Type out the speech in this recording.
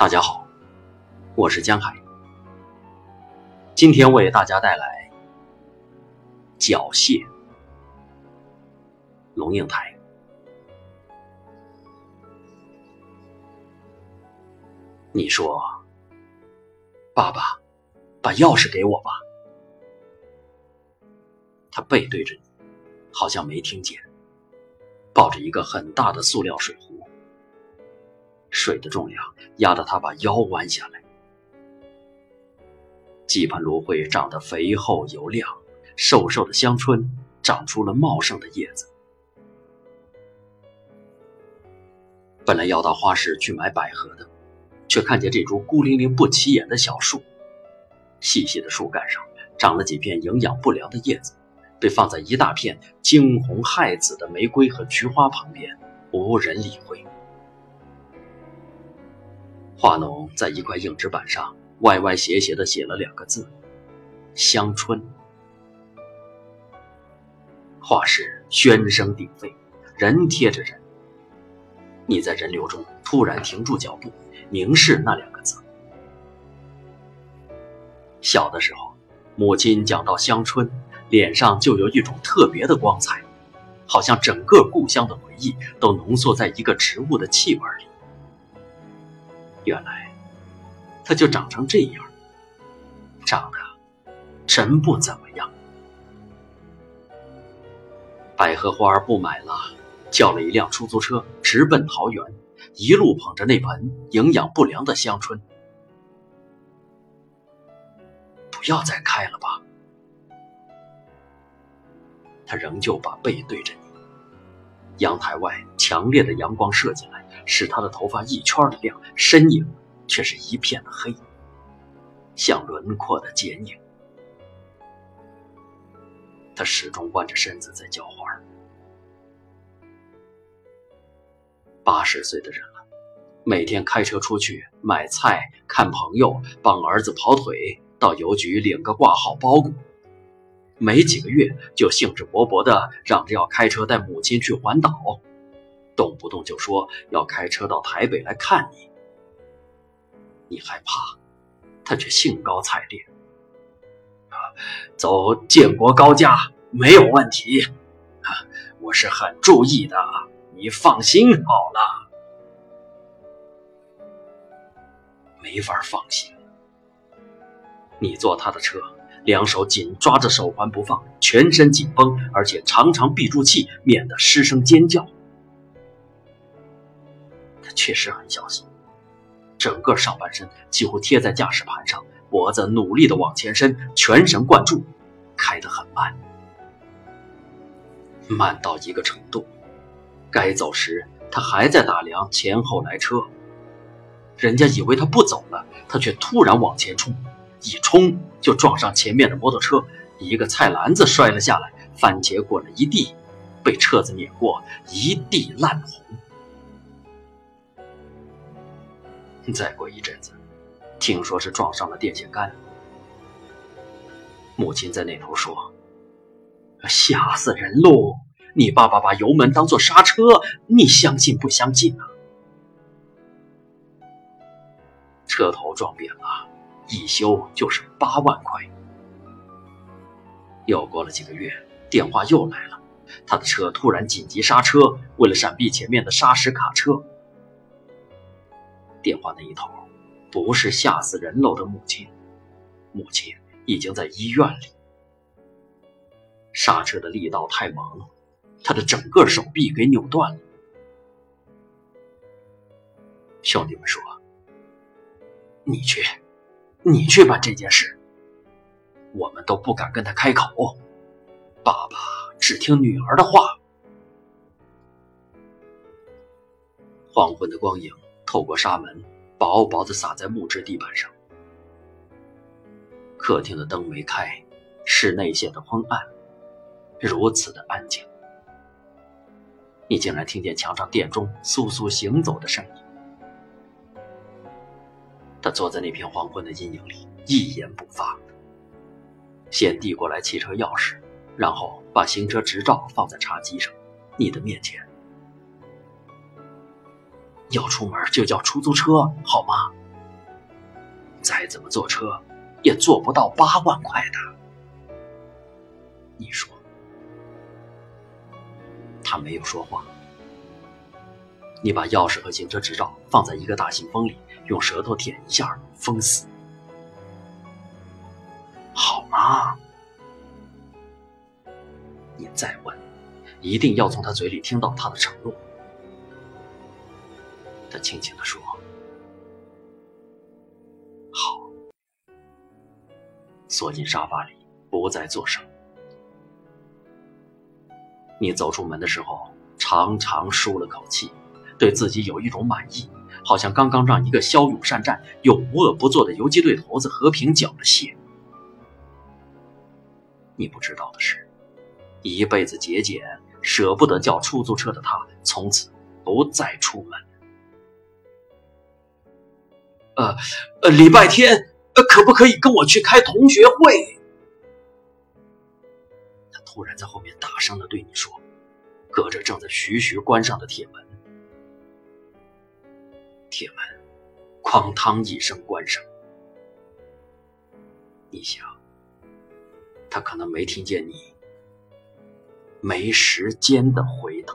大家好，我是江海。今天为大家带来缴械。龙应台，你说，爸爸，把钥匙给我吧。他背对着你，好像没听见，抱着一个很大的塑料水壶，水的重量压得他把腰弯下来。几盆芦荟长得肥厚油亮，瘦瘦的香椿长出了茂盛的叶子。本来要到花市去买百合的，却看见这株孤零零不起眼的小树，细细的树干上长了几片营养不良的叶子，被放在一大片惊红骇紫的玫瑰和菊花旁边，无人理会。画农在一块硬纸板上歪歪斜斜地写了两个字：“香椿。”画室喧声鼎沸，人贴着人。你在人流中突然停住脚步，凝视那两个字。小的时候，母亲讲到香椿，脸上就有一种特别的光彩，好像整个故乡的回忆都浓缩在一个植物的气味里。原来，它就长成这样，长得真不怎么样。百合花不买了。叫了一辆出租车，直奔桃园，一路捧着那盆营养不良的香椿。不要再开了吧，他仍旧把背对着你。阳台外强烈的阳光射进来，使他的头发一圈的亮，身影却是一片的黑，像轮廓的剪影。他始终弯着身子在浇花。八十岁的人了，每天开车出去买菜、看朋友、帮儿子跑腿，到邮局领个挂号包裹，没几个月就兴致勃勃地嚷着要开车带母亲去环岛，动不动就说要开车到台北来看你。你害怕，他却兴高采烈。走建国高架没有问题，我是很注意的。你放心好了，没法放心。你坐他的车，两手紧抓着手环不放，全身紧绷，而且常常闭住气，免得失声尖叫。确实很小心，整个上半身几乎贴在驾驶盘上，脖子努力的往前伸，全神贯注，开得很慢，慢到一个程度。该走时，他还在打量前后来车。人家以为他不走了，他却突然往前冲，一冲就撞上前面的摩托车，一个菜篮子摔了下来，番茄滚了一地，被车子碾过，一地烂红。再过一阵子，听说是撞上了电线杆。母亲在那头说：“吓死人喽！”你爸爸把油门当做刹车，你相信不相信啊？车头撞扁了，一修就是八万块。又过了几个月，电话又来了，他的车突然紧急刹车，为了闪避前面的砂石卡车。电话那一头不是吓死人喽的母亲，母亲已经在医院里。刹车的力道太猛。他的整个手臂给扭断了。兄弟们说：“你去，你去办这件事。”我们都不敢跟他开口。爸爸只听女儿的话。黄昏的光影透过纱门，薄薄的洒在木质地板上。客厅的灯没开，室内显得昏暗，如此的安静。你竟然听见墙上电钟簌簌行走的声音。他坐在那片黄昏的阴影里，一言不发。先递过来汽车钥匙，然后把行车执照放在茶几上，你的面前。要出门就叫出租车好吗？再怎么坐车，也坐不到八万块的。你说，他没有说话。你把钥匙和行车执照放在一个大信封里，用舌头舔一下，封死，好吗？你再问，一定要从他嘴里听到他的承诺。轻轻地说：“好。”缩进沙发里，不再作声。你走出门的时候，长长舒了口气。对自己有一种满意，好像刚刚让一个骁勇善战又无恶不作的游击队头子和平缴了械。你不知道的是，一辈子节俭、舍不得叫出租车的他，从此不再出门。呃，呃，礼拜天，呃，可不可以跟我去开同学会？他突然在后面大声的对你说，隔着正在徐徐关上的铁门。铁门“哐当”一声关上，你想，他可能没听见你没时间的回答。